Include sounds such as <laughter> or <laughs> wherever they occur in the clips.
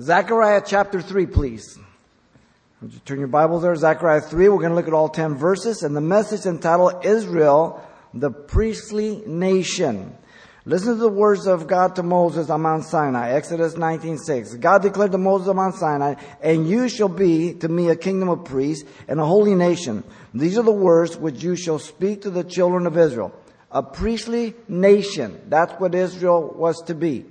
Zechariah chapter 3, please. You turn your Bibles there? Zechariah 3. We're going to look at all 10 verses and the message entitled Israel, the priestly nation. Listen to the words of God to Moses on Mount Sinai, Exodus 19:6. God declared to Moses on Mount Sinai, "And you shall be to me a kingdom of priests and a holy nation. These are the words which you shall speak to the children of Israel." A priestly nation. That's what Israel was to be.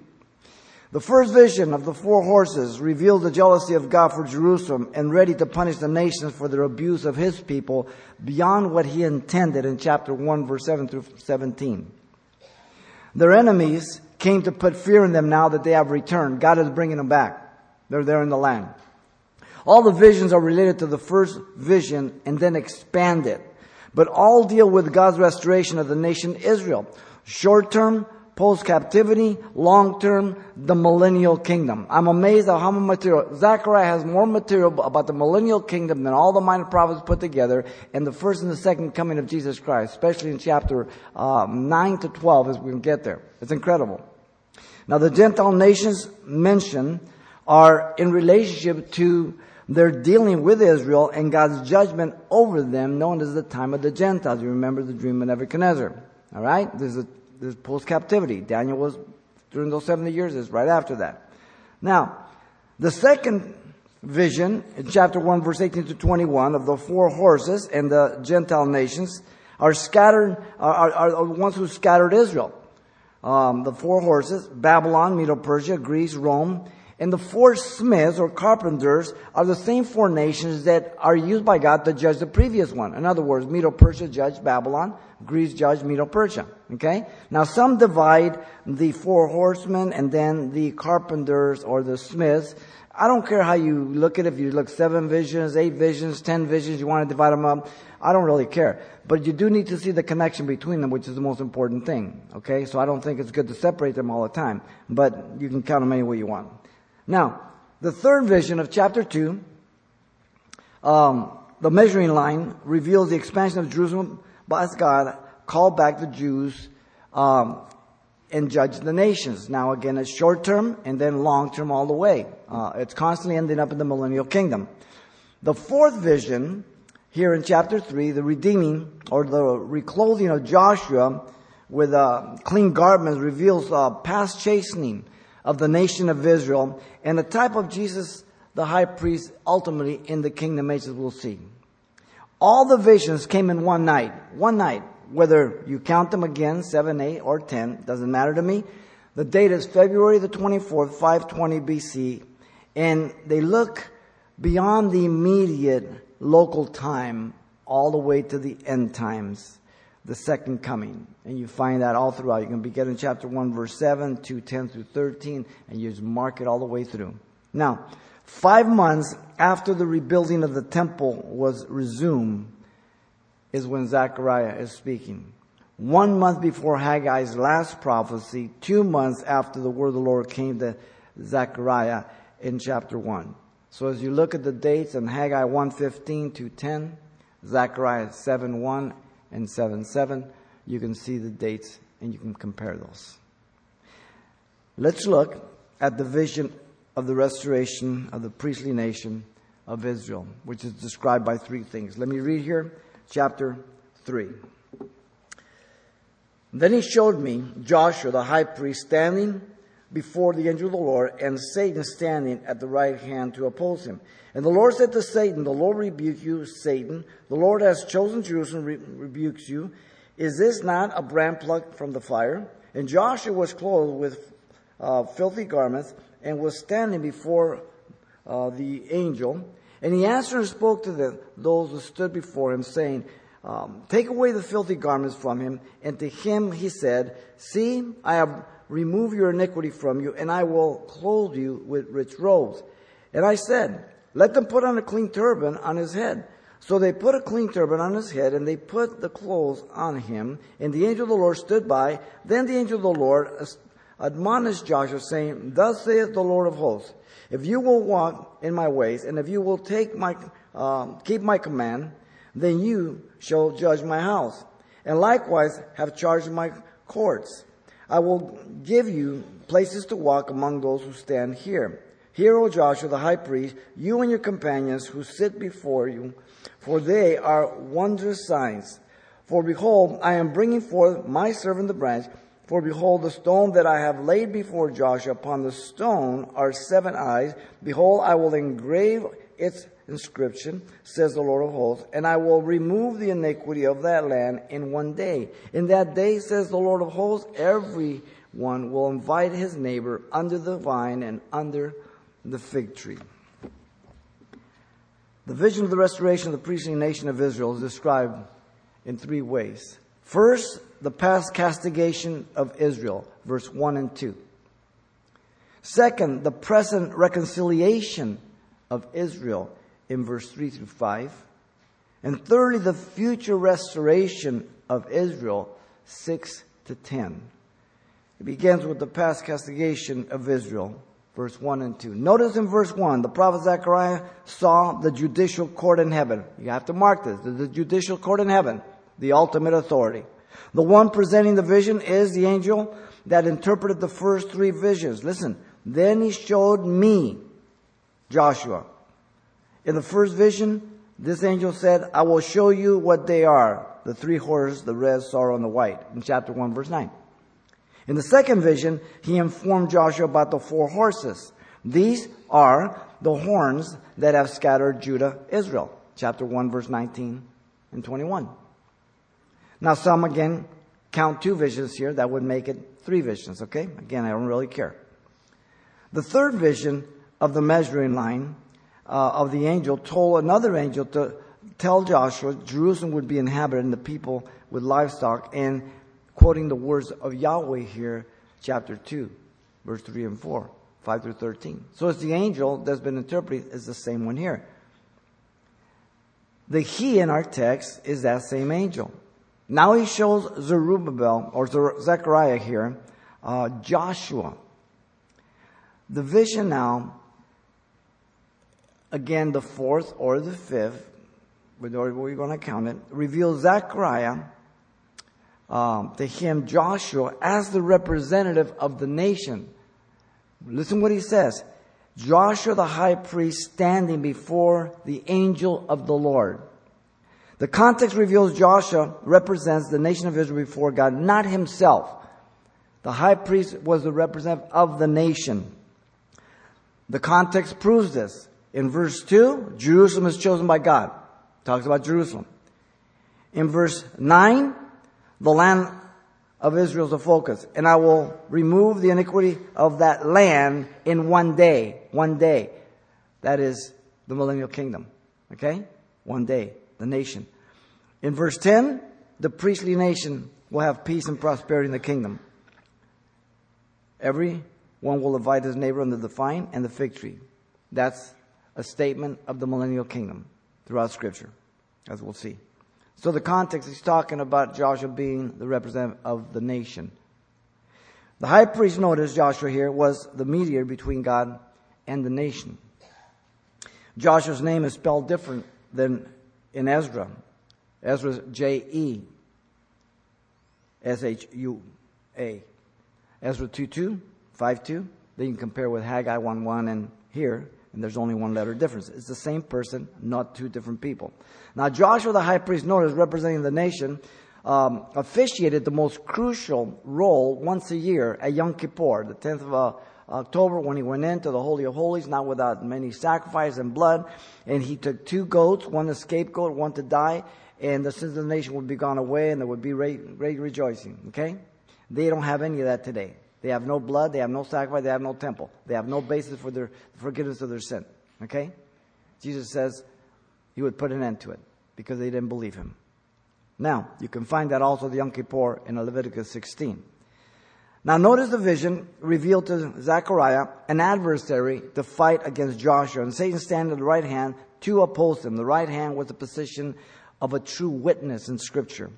The first vision of the four horses revealed the jealousy of God for Jerusalem and ready to punish the nations for their abuse of his people beyond what he intended in chapter 1 verse 7 through 17. Their enemies came to put fear in them now that they have returned. God is bringing them back. They're there in the land. All the visions are related to the first vision and then expanded. But all deal with God's restoration of the nation Israel. Short term, post captivity, long term, the millennial kingdom. I'm amazed at how much material. Zechariah has more material about the millennial kingdom than all the minor prophets put together and the first and the second coming of Jesus Christ, especially in chapter uh, 9 to 12 as we get there. It's incredible. Now the Gentile nations mentioned are in relationship to their dealing with Israel and God's judgment over them, known as the time of the Gentiles. You remember the dream of Nebuchadnezzar. All right? There's a this post captivity. Daniel was during those 70 years, is right after that. Now, the second vision in chapter 1 verse 18 to 21 of the four horses and the Gentile nations are scattered, are, are, are the ones who scattered Israel. Um, the four horses, Babylon, Medo-Persia, Greece, Rome, and the four smiths or carpenters are the same four nations that are used by God to judge the previous one. In other words, Medo-Persia judged Babylon, Greece judged Medo-Persia. Okay? Now some divide the four horsemen and then the carpenters or the smiths. I don't care how you look at it, if you look seven visions, eight visions, ten visions, you want to divide them up. I don't really care. But you do need to see the connection between them, which is the most important thing. Okay? So I don't think it's good to separate them all the time. But you can count them any way you want. Now, the third vision of chapter 2, um, the measuring line reveals the expansion of Jerusalem by God, called back the Jews, um, and judge the nations. Now again, it's short term and then long term all the way. Uh, it's constantly ending up in the millennial kingdom. The fourth vision here in chapter 3, the redeeming or the reclothing of Joshua with uh, clean garments reveals uh, past chastening of the nation of Israel and the type of Jesus, the high priest, ultimately in the kingdom ages we'll see. All the visions came in one night. One night. Whether you count them again, 7, 8, or 10, doesn't matter to me. The date is February the 24th, 520 BC, and they look beyond the immediate local time all the way to the end times the second coming. And you find that all throughout. You can begin in chapter 1, verse 7, 2, 10 through 13, and you just mark it all the way through. Now, five months after the rebuilding of the temple was resumed is when Zechariah is speaking. One month before Haggai's last prophecy, two months after the word of the Lord came to Zechariah in chapter 1. So as you look at the dates in Haggai 1.15 to 10, Zechariah 7 1, and 7 7. You can see the dates and you can compare those. Let's look at the vision of the restoration of the priestly nation of Israel, which is described by three things. Let me read here, chapter 3. Then he showed me Joshua the high priest standing before the angel of the Lord, and Satan standing at the right hand to oppose him. And the Lord said to Satan, The Lord rebuke you, Satan. The Lord has chosen Jerusalem, re- rebukes you. Is this not a brand plucked from the fire? And Joshua was clothed with uh, filthy garments and was standing before uh, the angel. And he answered and spoke to the, those who stood before him, saying, um, Take away the filthy garments from him. And to him he said, See, I have removed your iniquity from you, and I will clothe you with rich robes. And I said, let them put on a clean turban on his head. So they put a clean turban on his head, and they put the clothes on him. And the angel of the Lord stood by. Then the angel of the Lord admonished Joshua, saying, Thus saith the Lord of hosts, if you will walk in my ways, and if you will take my, uh, keep my command, then you shall judge my house, and likewise have charge of my courts. I will give you places to walk among those who stand here. Hear, O Joshua the high priest, you and your companions who sit before you, for they are wondrous signs. For behold, I am bringing forth my servant the branch. For behold, the stone that I have laid before Joshua, upon the stone are seven eyes. Behold, I will engrave its inscription, says the Lord of hosts, and I will remove the iniquity of that land in one day. In that day, says the Lord of hosts, everyone will invite his neighbor under the vine and under the fig tree. The vision of the restoration of the priestly nation of Israel is described in three ways. First, the past castigation of Israel, verse 1 and 2. Second, the present reconciliation of Israel in verse 3 through 5. And thirdly, the future restoration of Israel, 6 to 10. It begins with the past castigation of Israel, verse 1 and 2. Notice in verse 1, the prophet Zechariah saw the judicial court in heaven. You have to mark this. The judicial court in heaven, the ultimate authority. The one presenting the vision is the angel that interpreted the first three visions. Listen, then he showed me, Joshua, in the first vision, this angel said, I will show you what they are. The three horses, the red, sorrel, and the white. In chapter 1, verse 9. In the second vision, he informed Joshua about the four horses. These are the horns that have scattered Judah, Israel. Chapter 1, verse 19 and 21. Now, some again count two visions here. That would make it three visions, okay? Again, I don't really care. The third vision of the measuring line uh, of the angel told another angel to tell Joshua Jerusalem would be inhabited and the people with livestock, and quoting the words of Yahweh here, chapter 2, verse 3 and 4, 5 through 13. So it's the angel that's been interpreted is the same one here. The he in our text is that same angel. Now he shows Zerubbabel, or Zechariah here, uh, Joshua. The vision now again the fourth or the fifth, whatever we're going to count it, reveals Zechariah um, to him, Joshua, as the representative of the nation. Listen what he says. Joshua the high priest standing before the angel of the Lord. The context reveals Joshua represents the nation of Israel before God, not himself. The high priest was the representative of the nation. The context proves this. In verse 2, Jerusalem is chosen by God. Talks about Jerusalem. In verse 9, the land of Israel is the focus. And I will remove the iniquity of that land in one day. One day. That is the millennial kingdom. Okay? One day. The nation. In verse 10, the priestly nation will have peace and prosperity in the kingdom. Every one will invite his neighbor under the vine and the fig tree. That's a statement of the millennial kingdom throughout Scripture, as we'll see. So the context is talking about Joshua being the representative of the nation. The high priest, notice Joshua here, was the mediator between God and the nation. Joshua's name is spelled different than in Ezra. Ezra's J E S H U A. Ezra 2 2, 5 2. Then you can compare with Haggai 1 1 and here and there's only one letter difference. It's the same person, not two different people. Now, Joshua the high priest, notice, representing the nation, um, officiated the most crucial role once a year at Yom Kippur, the 10th of uh, October, when he went into the Holy of Holies, not without many sacrifice and blood, and he took two goats, one to scapegoat, one to die, and the sins of the nation would be gone away, and there would be great, great rejoicing. Okay? They don't have any of that today. They have no blood, they have no sacrifice, they have no temple. They have no basis for their forgiveness of their sin. Okay? Jesus says he would put an end to it because they didn't believe him. Now, you can find that also the Yom Kippur in Leviticus 16. Now notice the vision revealed to Zechariah, an adversary to fight against Joshua. And Satan standing at the right hand to oppose him. The right hand was the position of a true witness in scripture.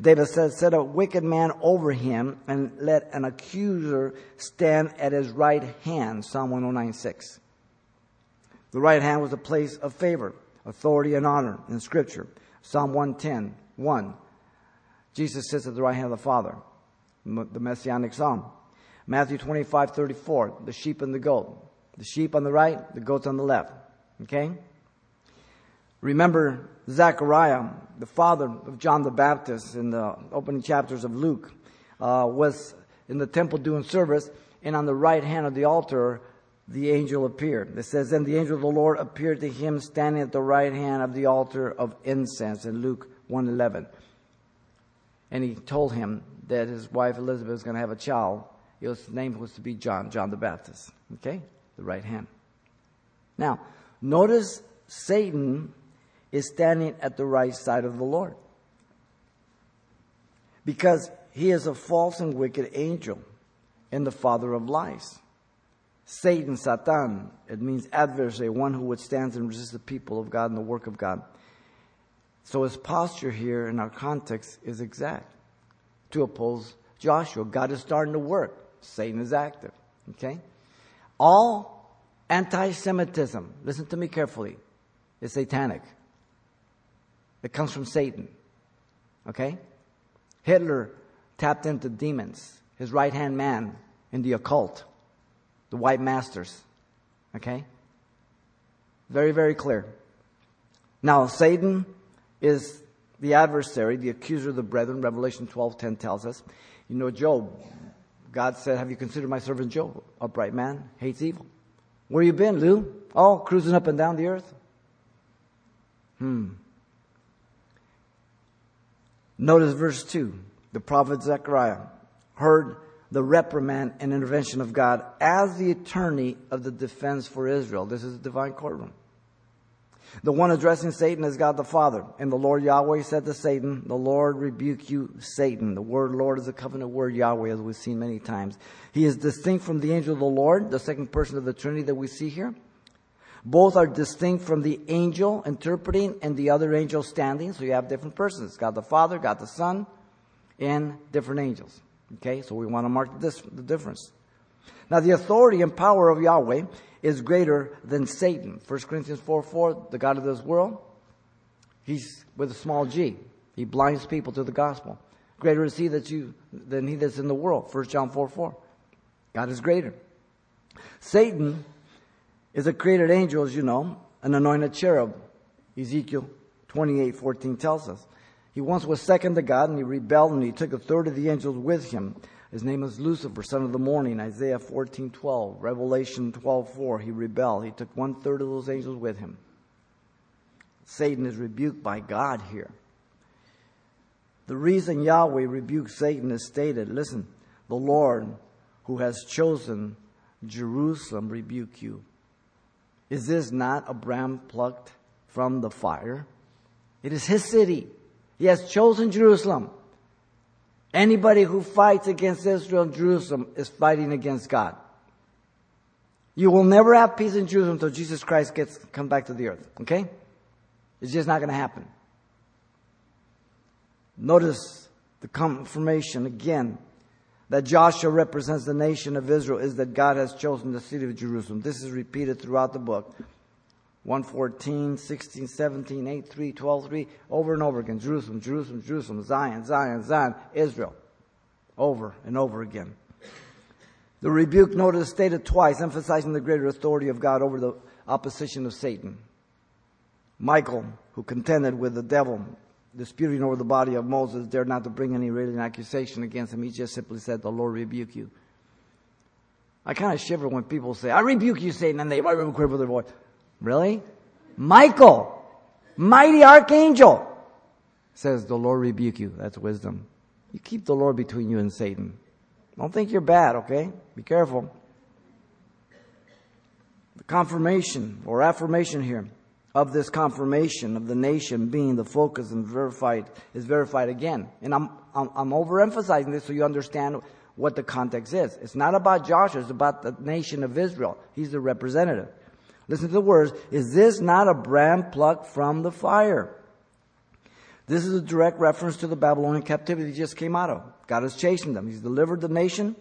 David says, set a wicked man over him and let an accuser stand at his right hand. Psalm 109, 6. The right hand was a place of favor, authority, and honor in scripture. Psalm 110, 1. Jesus sits at the right hand of the Father, the messianic psalm. Matthew 25, 34, the sheep and the goat. The sheep on the right, the goats on the left. Okay? Remember Zechariah, the father of John the Baptist in the opening chapters of Luke, uh, was in the temple doing service, and on the right hand of the altar, the angel appeared. It says, Then the angel of the Lord appeared to him standing at the right hand of the altar of incense in Luke 111. And he told him that his wife Elizabeth was going to have a child. His name was to be John, John the Baptist. Okay? The right hand. Now, notice Satan is standing at the right side of the Lord. Because he is a false and wicked angel and the father of lies. Satan, Satan, it means adversary, one who withstands and resists the people of God and the work of God. So his posture here in our context is exact to oppose Joshua. God is starting to work. Satan is active. Okay? All anti Semitism, listen to me carefully, is satanic. It comes from Satan. Okay? Hitler tapped into demons, his right hand man in the occult, the white masters. Okay? Very, very clear. Now, Satan is the adversary, the accuser of the brethren. Revelation 12:10 tells us. You know, Job, God said, Have you considered my servant Job? Upright man, hates evil. Where you been, Lou? Oh, cruising up and down the earth? Hmm. Notice verse 2. The prophet Zechariah heard the reprimand and intervention of God as the attorney of the defense for Israel. This is the divine courtroom. The one addressing Satan is God the Father. And the Lord Yahweh said to Satan, The Lord rebuke you, Satan. The word Lord is a covenant word Yahweh, as we've seen many times. He is distinct from the angel of the Lord, the second person of the Trinity that we see here. Both are distinct from the angel interpreting and the other angel standing. So you have different persons God the Father, God the Son, and different angels. Okay, so we want to mark this, the difference. Now, the authority and power of Yahweh is greater than Satan. 1 Corinthians 4 4, the God of this world, he's with a small g. He blinds people to the gospel. Greater is he that you than he that's in the world. 1 John 4 4. God is greater. Satan is a created angel, as you know, an anointed cherub. Ezekiel 28 14 tells us. He once was second to God and he rebelled and he took a third of the angels with him. His name is Lucifer, son of the morning, Isaiah 14:12, Revelation 12:4. He rebelled. He took one third of those angels with him. Satan is rebuked by God here. The reason Yahweh rebuked Satan is stated. Listen, the Lord who has chosen Jerusalem rebuke you. Is this not a brand plucked from the fire? It is his city. He has chosen Jerusalem. Anybody who fights against Israel and Jerusalem is fighting against God. You will never have peace in Jerusalem until Jesus Christ gets come back to the earth. Okay? It's just not going to happen. Notice the confirmation again that Joshua represents the nation of Israel is that God has chosen the city of Jerusalem. This is repeated throughout the book. 114, 16, 17, 8, 3, 12, 3, over and over again. Jerusalem, Jerusalem, Jerusalem, Zion, Zion, Zion, Israel. Over and over again. The rebuke notice stated twice, emphasizing the greater authority of God over the opposition of Satan. Michael, who contended with the devil, disputing over the body of Moses, dared not to bring any written accusation against him. He just simply said, The Lord rebuke you. I kind of shiver when people say, I rebuke you, Satan, and they quiver their voice. Really? Michael, mighty archangel, says, The Lord rebuke you. That's wisdom. You keep the Lord between you and Satan. Don't think you're bad, okay? Be careful. The confirmation or affirmation here of this confirmation of the nation being the focus and verified is verified again. And I'm, I'm, I'm overemphasizing this so you understand what the context is. It's not about Joshua, it's about the nation of Israel. He's the representative. Listen to the words. Is this not a brand plucked from the fire? This is a direct reference to the Babylonian captivity he just came out of. God has chastened them. He's delivered the nation.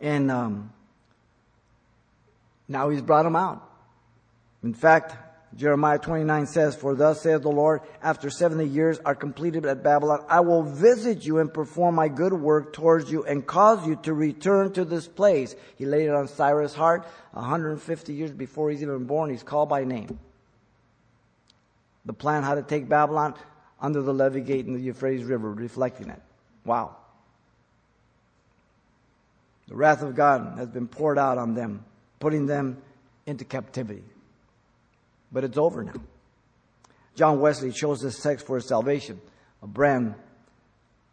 And um, now he's brought them out. In fact, Jeremiah 29 says, For thus saith the Lord, after 70 years are completed at Babylon, I will visit you and perform my good work towards you and cause you to return to this place. He laid it on Cyrus' heart 150 years before he's even born. He's called by name. The plan how to take Babylon under the levee gate in the Euphrates River, reflecting it. Wow. The wrath of God has been poured out on them, putting them into captivity. But it's over now. John Wesley chose this text for his salvation, a brand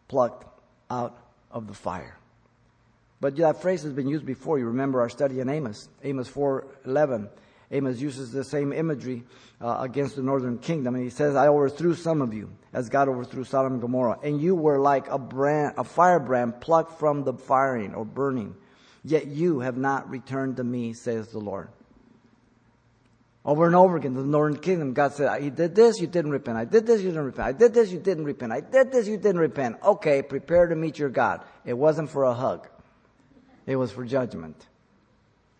plucked out of the fire. But that phrase has been used before. You remember our study in Amos, Amos 4:11. Amos uses the same imagery uh, against the northern kingdom, and he says, "I overthrew some of you, as God overthrew Sodom and Gomorrah, and you were like a brand, a firebrand plucked from the firing or burning. Yet you have not returned to me," says the Lord. Over and over again, the northern kingdom, God said, He did this, you didn't repent. I did this, you didn't repent. I did this, you didn't repent. I did this, you didn't repent. Okay, prepare to meet your God. It wasn't for a hug. It was for judgment.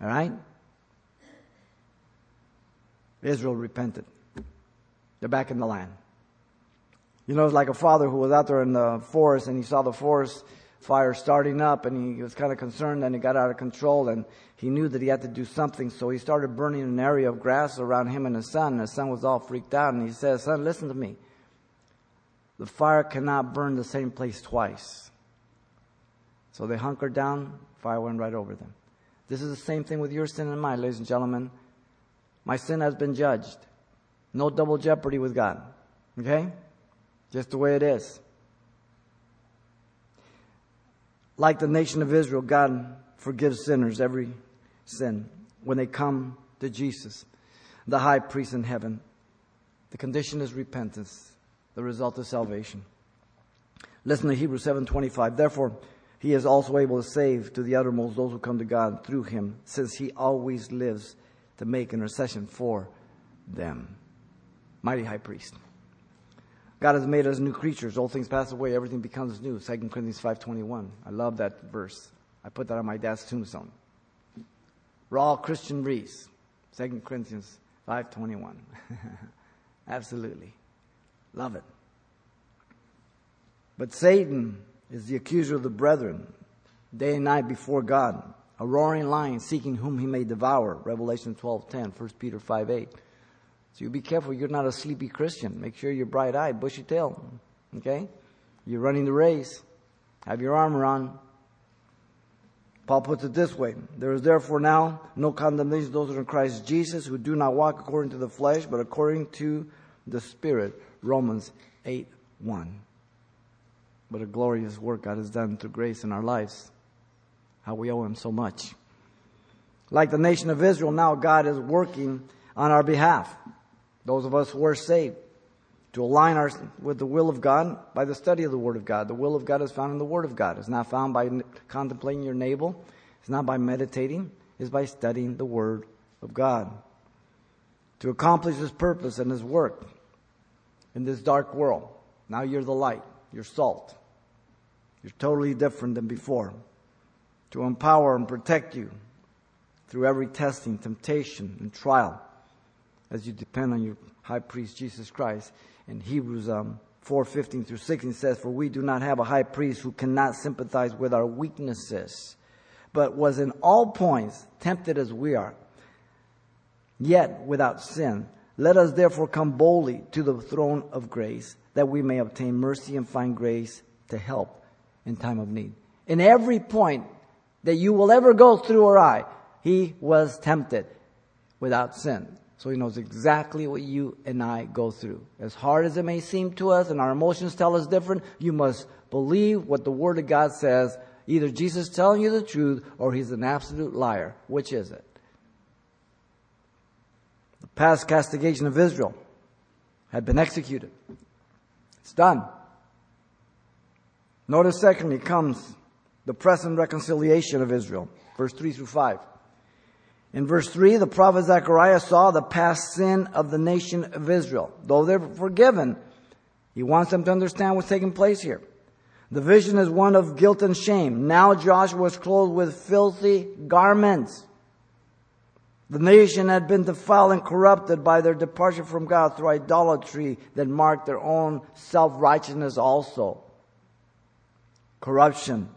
Alright? Israel repented. They're back in the land. You know, it's like a father who was out there in the forest and he saw the forest fire starting up and he was kind of concerned and it got out of control and he knew that he had to do something. So he started burning an area of grass around him and his son. And his son was all freaked out and he says, son, listen to me. The fire cannot burn the same place twice. So they hunkered down, fire went right over them. This is the same thing with your sin and mine, ladies and gentlemen. My sin has been judged. No double jeopardy with God. Okay? Just the way it is. Like the nation of Israel, God forgives sinners every sin when they come to Jesus, the high priest in heaven. The condition is repentance, the result is salvation. Listen to Hebrews 7:25. Therefore, he is also able to save to the uttermost those who come to God through him, since he always lives to make intercession for them. Mighty high priest. God has made us new creatures. Old things pass away, everything becomes new. 2 Corinthians 5.21. I love that verse. I put that on my dad's tombstone. Raw Christian Reese. 2 Corinthians 5.21. <laughs> Absolutely. Love it. But Satan is the accuser of the brethren, day and night before God, a roaring lion seeking whom he may devour. Revelation 12.10, 1 Peter 5.8. So you be careful you're not a sleepy Christian. Make sure you're bright eyed, bushy tailed. Okay? You're running the race. Have your armor on. Paul puts it this way There is therefore now no condemnation to those who are in Christ Jesus who do not walk according to the flesh, but according to the Spirit. Romans 8 1. What a glorious work God has done through grace in our lives. How we owe Him so much. Like the nation of Israel, now God is working on our behalf those of us who are saved, to align our, with the will of God by the study of the Word of God. The will of God is found in the Word of God. It's not found by contemplating your navel. It's not by meditating. It's by studying the Word of God. To accomplish His purpose and His work in this dark world. Now you're the light. You're salt. You're totally different than before. To empower and protect you through every testing, temptation, and trial as you depend on your high priest Jesus Christ. In Hebrews um, 4 15 through 16 says, For we do not have a high priest who cannot sympathize with our weaknesses, but was in all points tempted as we are, yet without sin. Let us therefore come boldly to the throne of grace, that we may obtain mercy and find grace to help in time of need. In every point that you will ever go through or I, he was tempted without sin. So he knows exactly what you and I go through. As hard as it may seem to us and our emotions tell us different, you must believe what the Word of God says. Either Jesus is telling you the truth or he's an absolute liar. Which is it? The past castigation of Israel had been executed. It's done. Notice secondly comes the present reconciliation of Israel. Verse 3 through 5. In verse 3, the prophet Zechariah saw the past sin of the nation of Israel. Though they're forgiven, he wants them to understand what's taking place here. The vision is one of guilt and shame. Now Joshua was clothed with filthy garments. The nation had been defiled and corrupted by their departure from God through idolatry that marked their own self-righteousness also. Corruption.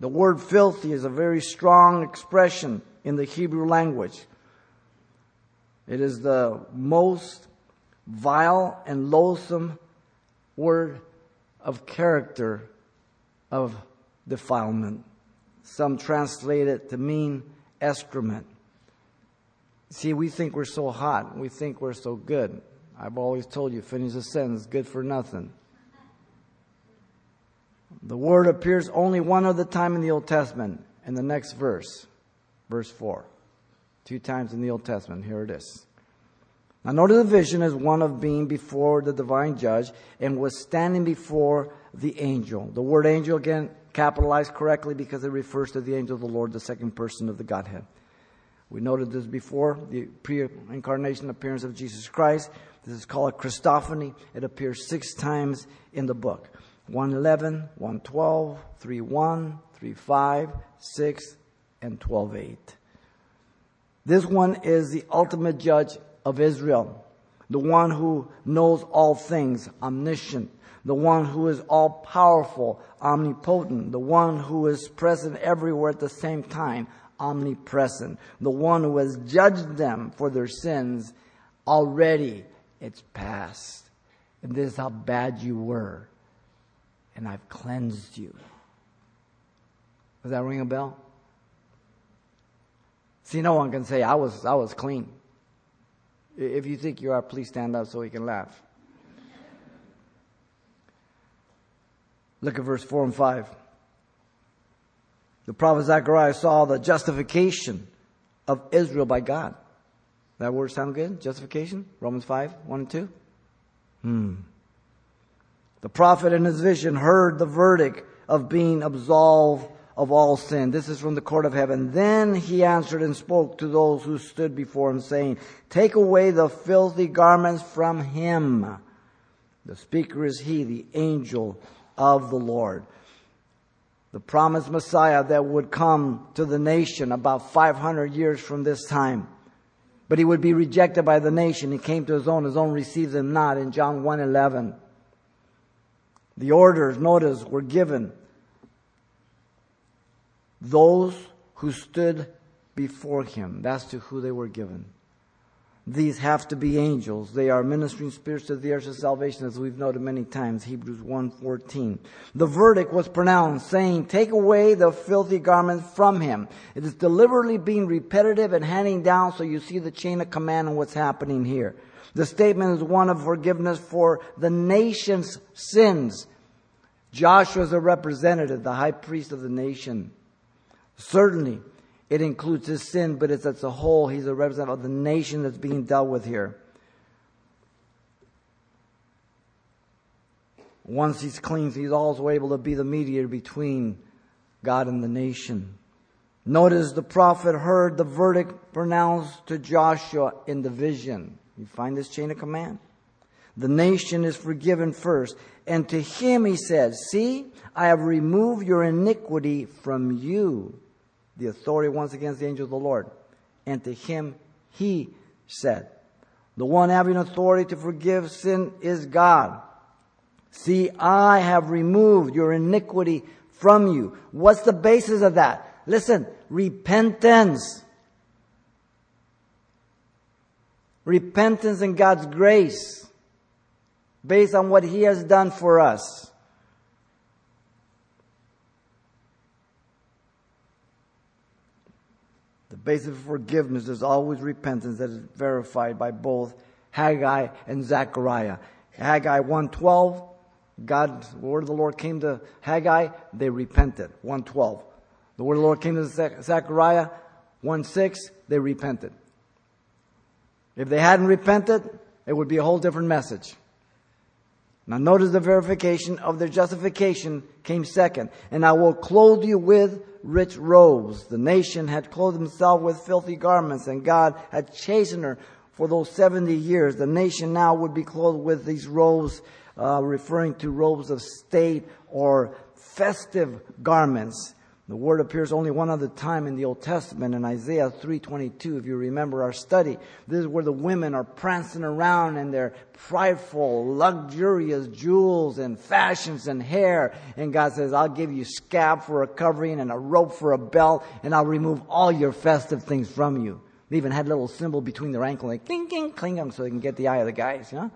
The word filthy is a very strong expression in the Hebrew language. It is the most vile and loathsome word of character of defilement. Some translate it to mean excrement. See, we think we're so hot. We think we're so good. I've always told you, finish a sentence, good for nothing. The word appears only one other time in the Old Testament, in the next verse, verse 4. Two times in the Old Testament. Here it is. Now, notice the vision is one of being before the divine judge and was standing before the angel. The word angel, again, capitalized correctly because it refers to the angel of the Lord, the second person of the Godhead. We noted this before, the pre incarnation appearance of Jesus Christ. This is called a Christophany. It appears six times in the book 111, 112, 31, 35, 6, and 12 8. This one is the ultimate judge of Israel, the one who knows all things, omniscient, the one who is all powerful, omnipotent, the one who is present everywhere at the same time, omnipresent, the one who has judged them for their sins already. It's past. And this is how bad you were. And I've cleansed you. Does that ring a bell? See, no one can say, I was, I was clean. If you think you are, please stand up so we can laugh. Look at verse 4 and 5. The prophet Zechariah saw the justification of Israel by God. That word sound good? Justification? Romans 5, 1 and 2? Hmm. The prophet in his vision heard the verdict of being absolved of all sin. This is from the court of heaven. Then he answered and spoke to those who stood before him, saying, Take away the filthy garments from him. The speaker is he, the angel of the Lord. The promised Messiah that would come to the nation about 500 years from this time. But he would be rejected by the nation. He came to his own. His own received him not in John 1.11. The orders, notice, were given those who stood before him. That's to who they were given. These have to be angels. They are ministering spirits to the heirs of salvation, as we've noted many times, Hebrews 1.14. The verdict was pronounced, saying, Take away the filthy garments from him. It is deliberately being repetitive and handing down so you see the chain of command and what's happening here. The statement is one of forgiveness for the nation's sins. Joshua is a representative, the high priest of the nation. Certainly, it includes his sin, but it's as a whole, he's a representative of the nation that's being dealt with here. Once he's cleansed, he's also able to be the mediator between God and the nation. Notice the prophet heard the verdict pronounced to Joshua in the vision. You find this chain of command? The nation is forgiven first. And to him he said, See, I have removed your iniquity from you the authority once against the angel of the Lord. And to him he said, The one having authority to forgive sin is God. See, I have removed your iniquity from you. What's the basis of that? Listen, repentance. Repentance and God's grace based on what He has done for us. Basis of forgiveness is always repentance that is verified by both Haggai and Zechariah. Haggai 1.12, God's word of the Lord came to Haggai, they repented. 112. The word of the Lord came to Zechariah, 1 6, they repented. If they hadn't repented, it would be a whole different message. Now notice the verification of their justification came second. And I will clothe you with rich robes. The nation had clothed himself with filthy garments and God had chastened her for those 70 years. The nation now would be clothed with these robes, uh, referring to robes of state or festive garments. The word appears only one other time in the Old Testament in Isaiah 3:22 if you remember our study. This is where the women are prancing around in their prideful, luxurious jewels and fashions and hair and God says, "I'll give you scab for a covering and a rope for a belt and I'll remove all your festive things from you." They even had little cymbal between their ankle like cling cling cling so they can get the eye of the guys, you know?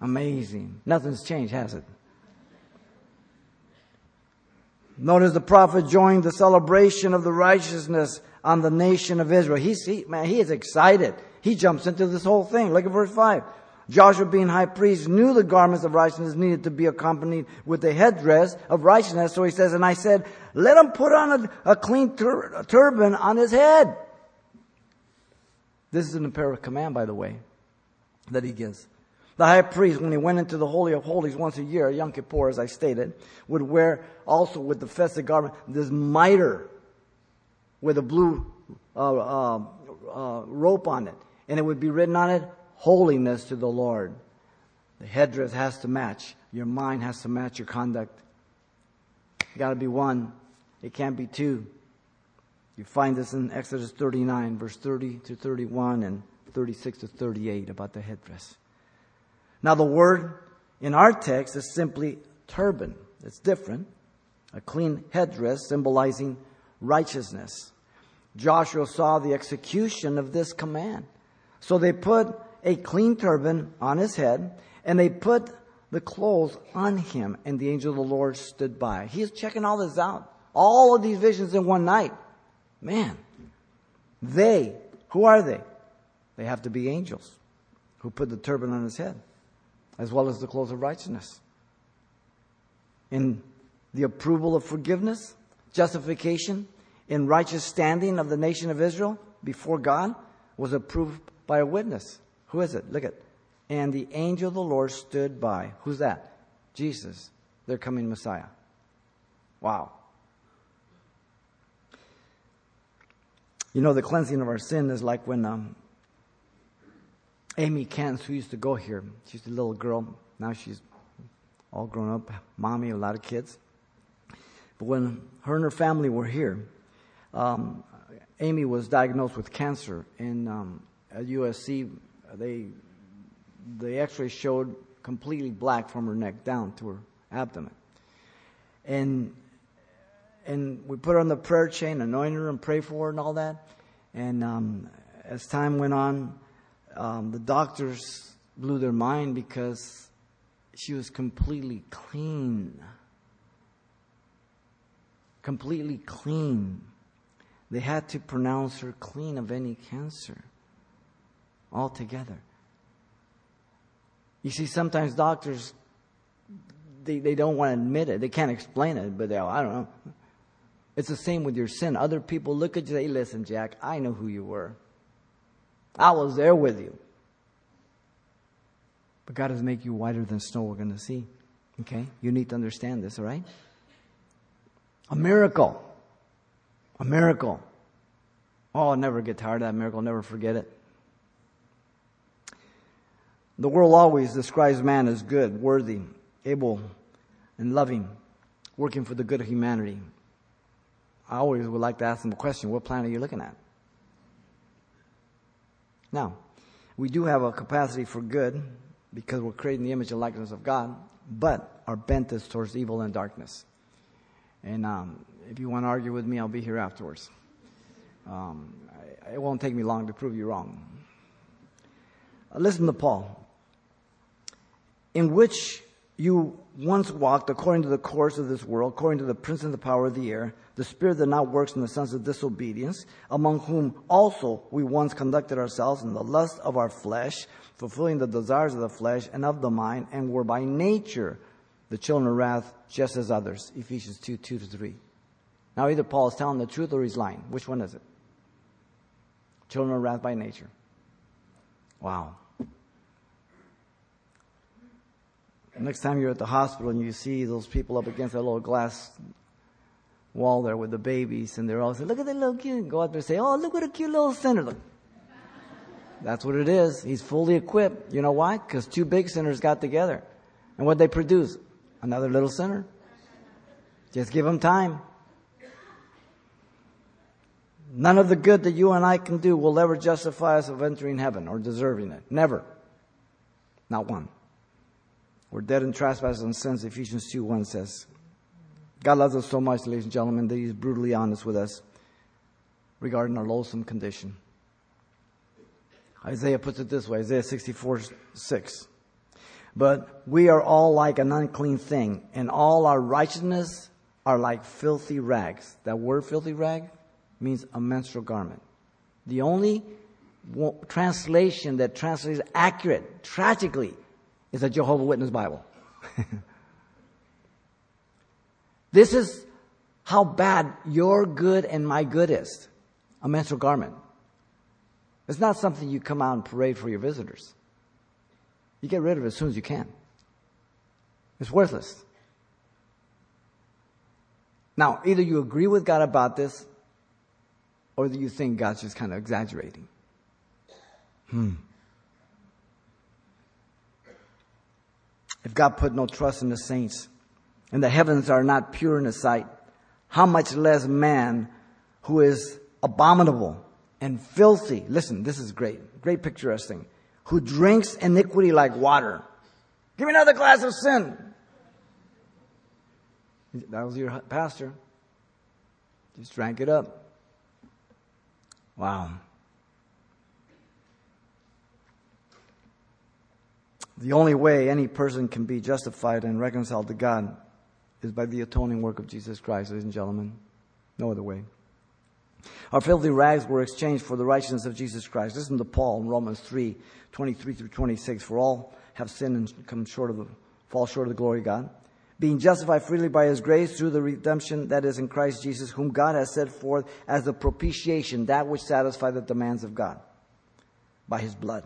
Amazing. Nothing's changed, has it? Notice the prophet joined the celebration of the righteousness on the nation of Israel. He's, he, man, he is excited. He jumps into this whole thing. Look at verse 5. Joshua being high priest knew the garments of righteousness needed to be accompanied with the headdress of righteousness. So he says, and I said, let him put on a, a clean tur- a turban on his head. This is an imperative command, by the way, that he gives. The high priest, when he went into the Holy of Holies once a year, Yom Kippur, as I stated, would wear also with the festive garment this mitre with a blue uh, uh, uh, rope on it. And it would be written on it, holiness to the Lord. The headdress has to match. Your mind has to match your conduct. You gotta be one. It can't be two. You find this in Exodus 39, verse 30 to 31 and 36 to 38 about the headdress. Now, the word in our text is simply turban. It's different. A clean headdress symbolizing righteousness. Joshua saw the execution of this command. So they put a clean turban on his head and they put the clothes on him and the angel of the Lord stood by. He's checking all this out. All of these visions in one night. Man, they, who are they? They have to be angels who put the turban on his head as well as the clothes of righteousness. In the approval of forgiveness, justification, in righteous standing of the nation of Israel before God was approved by a witness. Who is it? Look at. And the angel of the Lord stood by. Who's that? Jesus, their coming Messiah. Wow. You know, the cleansing of our sin is like when um, Amy Kent, who used to go here, she's a little girl. Now she's all grown up, mommy, a lot of kids. But when her and her family were here, um, Amy was diagnosed with cancer. And um, at USC, they the X-ray showed completely black from her neck down to her abdomen. And and we put her on the prayer chain, anointed her, and prayed for her, and all that. And um, as time went on, um, the doctors blew their mind because she was completely clean. Completely clean. They had to pronounce her clean of any cancer altogether. You see, sometimes doctors, they, they don't want to admit it. They can't explain it, but they, I don't know. It's the same with your sin. Other people look at you, they listen, Jack, I know who you were. I was there with you. But God doesn't make you whiter than snow we're going to see. Okay? You need to understand this, all right? A miracle. A miracle. Oh, I'll never get tired of that miracle, I'll never forget it. The world always describes man as good, worthy, able, and loving, working for the good of humanity. I always would like to ask them a question what planet are you looking at? Now, we do have a capacity for good because we're creating the image and likeness of God, but our bent is towards evil and darkness. And um, if you want to argue with me, I'll be here afterwards. Um, it won't take me long to prove you wrong. Uh, listen to Paul. In which you once walked according to the course of this world, according to the prince of the power of the air, the spirit that now works in the sons of disobedience, among whom also we once conducted ourselves in the lust of our flesh, fulfilling the desires of the flesh and of the mind, and were by nature the children of wrath, just as others. Ephesians 2 2 to 3. Now, either Paul is telling the truth or he's lying. Which one is it? Children of wrath by nature. Wow. Next time you're at the hospital and you see those people up against that little glass wall there with the babies, and they're all saying, Look at that little kid. Go out there and say, Oh, look what a cute little sinner. Look. That's what it is. He's fully equipped. You know why? Because two big sinners got together. And what they produce? Another little sinner. Just give him time. None of the good that you and I can do will ever justify us of entering heaven or deserving it. Never. Not one. We're dead in trespasses and sins, Ephesians 2 1 says. God loves us so much, ladies and gentlemen, that He's brutally honest with us regarding our loathsome condition. Isaiah puts it this way Isaiah 64 6. But we are all like an unclean thing, and all our righteousness are like filthy rags. That word filthy rag means a menstrual garment. The only translation that translates accurate, tragically, is a Jehovah Witness Bible. <laughs> this is how bad your good and my good is. A menstrual garment. It's not something you come out and parade for your visitors. You get rid of it as soon as you can. It's worthless. Now, either you agree with God about this, or do you think God's just kind of exaggerating? Hmm. If God put no trust in the saints, and the heavens are not pure in his sight, how much less man who is abominable and filthy. Listen, this is great. Great picturesque thing. Who drinks iniquity like water. Give me another glass of sin. That was your pastor. Just drank it up. Wow. The only way any person can be justified and reconciled to God is by the atoning work of Jesus Christ, ladies and gentlemen. No other way. Our filthy rags were exchanged for the righteousness of Jesus Christ. Listen to Paul in Romans 3, 23 through 26. For all have sinned and come short of the, fall short of the glory of God. Being justified freely by his grace through the redemption that is in Christ Jesus, whom God has set forth as the propitiation, that which satisfies the demands of God by his blood.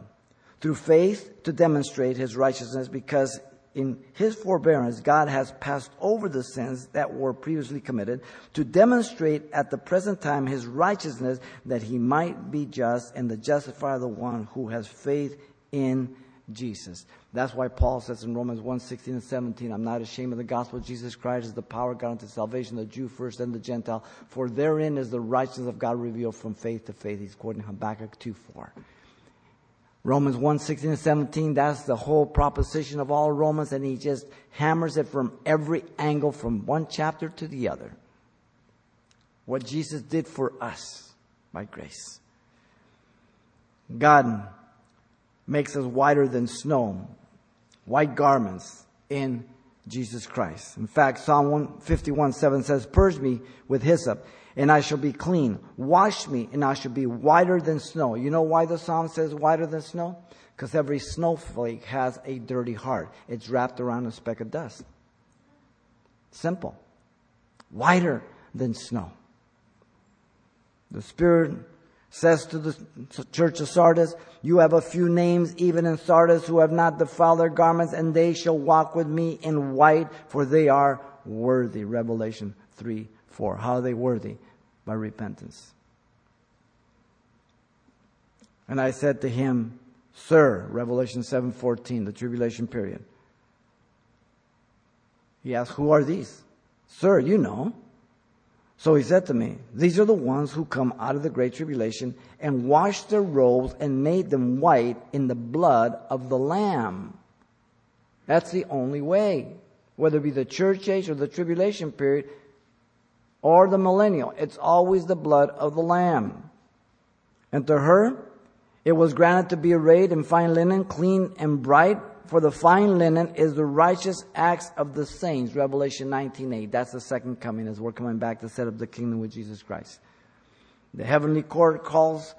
Through faith to demonstrate his righteousness because in his forbearance, God has passed over the sins that were previously committed to demonstrate at the present time his righteousness that he might be just and the justifier of the one who has faith in Jesus. That's why Paul says in Romans 1 16 and 17, I'm not ashamed of the gospel of Jesus Christ is the power of God unto salvation, the Jew first and the Gentile. For therein is the righteousness of God revealed from faith to faith. He's quoting Habakkuk 2 4. Romans 1, 16 and 17, that's the whole proposition of all Romans, and he just hammers it from every angle from one chapter to the other. What Jesus did for us by grace. God makes us whiter than snow, white garments in Jesus Christ. In fact, Psalm 151 7 says, Purge me with hyssop and I shall be clean. Wash me, and I shall be whiter than snow. You know why the psalm says whiter than snow? Because every snowflake has a dirty heart. It's wrapped around a speck of dust. Simple. Whiter than snow. The Spirit says to the church of Sardis, You have a few names even in Sardis who have not defiled their garments, and they shall walk with me in white, for they are worthy. Revelation 3 4. How are they worthy? By repentance. And I said to him, Sir, Revelation 7:14, the tribulation period. He asked, Who are these? Sir, you know. So he said to me, These are the ones who come out of the great tribulation and washed their robes and made them white in the blood of the Lamb. That's the only way. Whether it be the church age or the tribulation period, or the millennial. It's always the blood of the Lamb. And to her, it was granted to be arrayed in fine linen, clean and bright, for the fine linen is the righteous acts of the saints. Revelation 19.8. That's the second coming as we're coming back to set up the kingdom with Jesus Christ. The heavenly court calls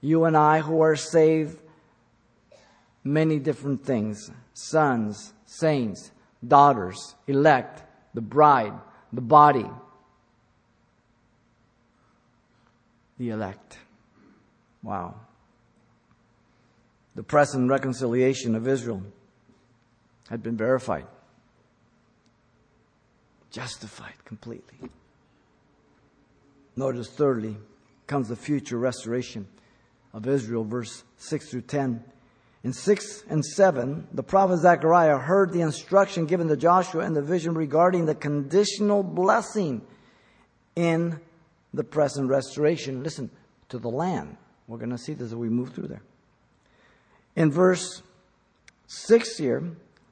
you and I who are saved many different things. Sons, saints, daughters, elect, the bride, the body, the elect. Wow. The present reconciliation of Israel had been verified, justified completely. Notice, thirdly, comes the future restoration of Israel, verse 6 through 10. In 6 and 7, the prophet Zechariah heard the instruction given to Joshua in the vision regarding the conditional blessing in the present restoration, listen, to the land. We're going to see this as we move through there. In verse 6 here,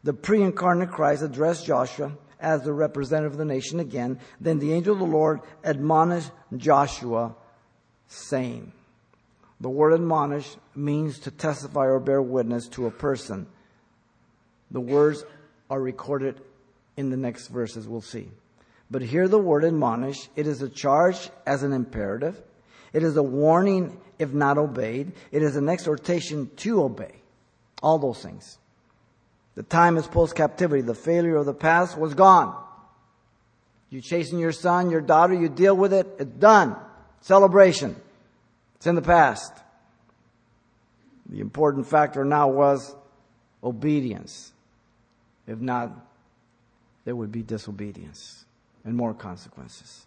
the pre incarnate Christ addressed Joshua as the representative of the nation again. Then the angel of the Lord admonished Joshua, saying, The word admonish means to testify or bear witness to a person. The words are recorded in the next verses, we'll see. But here the word admonish, it is a charge as an imperative. It is a warning if not obeyed. It is an exhortation to obey. All those things. The time is post captivity. The failure of the past was gone. You chasing your son, your daughter, you deal with it. It's done. Celebration. It's in the past. The important factor now was obedience. If not, there would be disobedience and more consequences.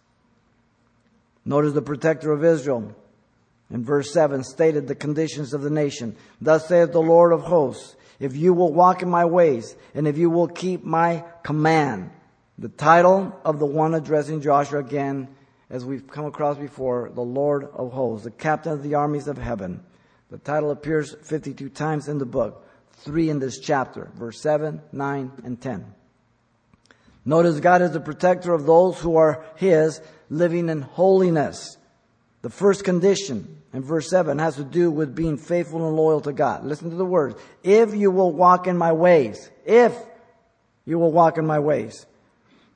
Notice the protector of Israel in verse 7 stated the conditions of the nation. Thus saith the Lord of hosts, if you will walk in my ways, and if you will keep my command. The title of the one addressing Joshua again, as we've come across before, the Lord of hosts, the captain of the armies of heaven. The title appears 52 times in the book, three in this chapter, verse 7, 9, and 10. Notice God is the protector of those who are His, living in holiness. The first condition in verse 7 has to do with being faithful and loyal to God. Listen to the words. If you will walk in my ways, if you will walk in my ways.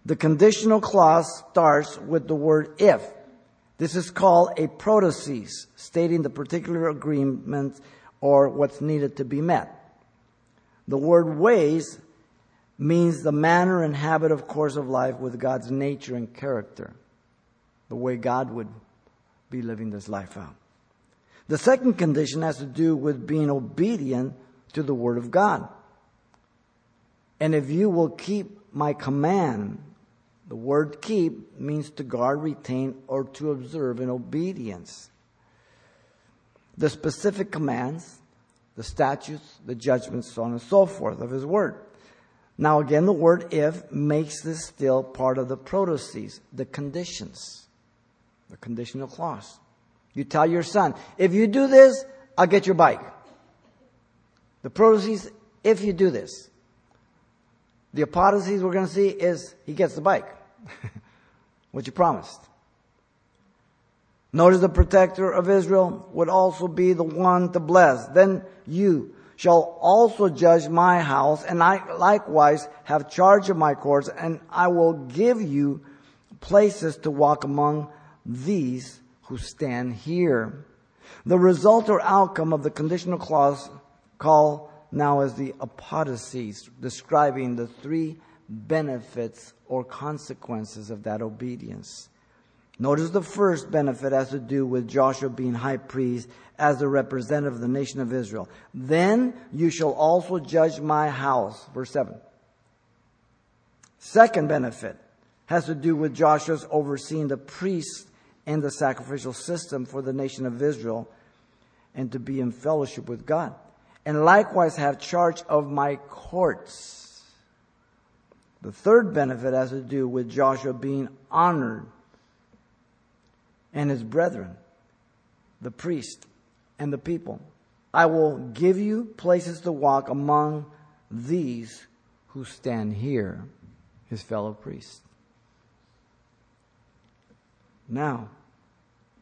The conditional clause starts with the word if. This is called a protasis, stating the particular agreement or what's needed to be met. The word ways means the manner and habit of course of life with God's nature and character. The way God would be living this life out. The second condition has to do with being obedient to the Word of God. And if you will keep my command, the word keep means to guard, retain, or to observe in obedience. The specific commands, the statutes, the judgments, so on and so forth of His Word. Now again, the word if makes this still part of the protasis, the conditions, the conditional clause. You tell your son, if you do this, I'll get your bike. The protasis, if you do this. The apodosis we're going to see is he gets the bike. <laughs> what you promised. Notice the protector of Israel would also be the one to bless. Then you, shall also judge my house, and I likewise have charge of my courts, and I will give you places to walk among these who stand here. The result or outcome of the conditional clause call now is the apodosis, describing the three benefits or consequences of that obedience. Notice the first benefit has to do with Joshua being high priest as the representative of the nation of Israel. Then you shall also judge my house. Verse 7. Second benefit has to do with Joshua's overseeing the priests and the sacrificial system for the nation of Israel and to be in fellowship with God. And likewise have charge of my courts. The third benefit has to do with Joshua being honored and his brethren, the priest and the people. I will give you places to walk among these who stand here, his fellow priests. Now,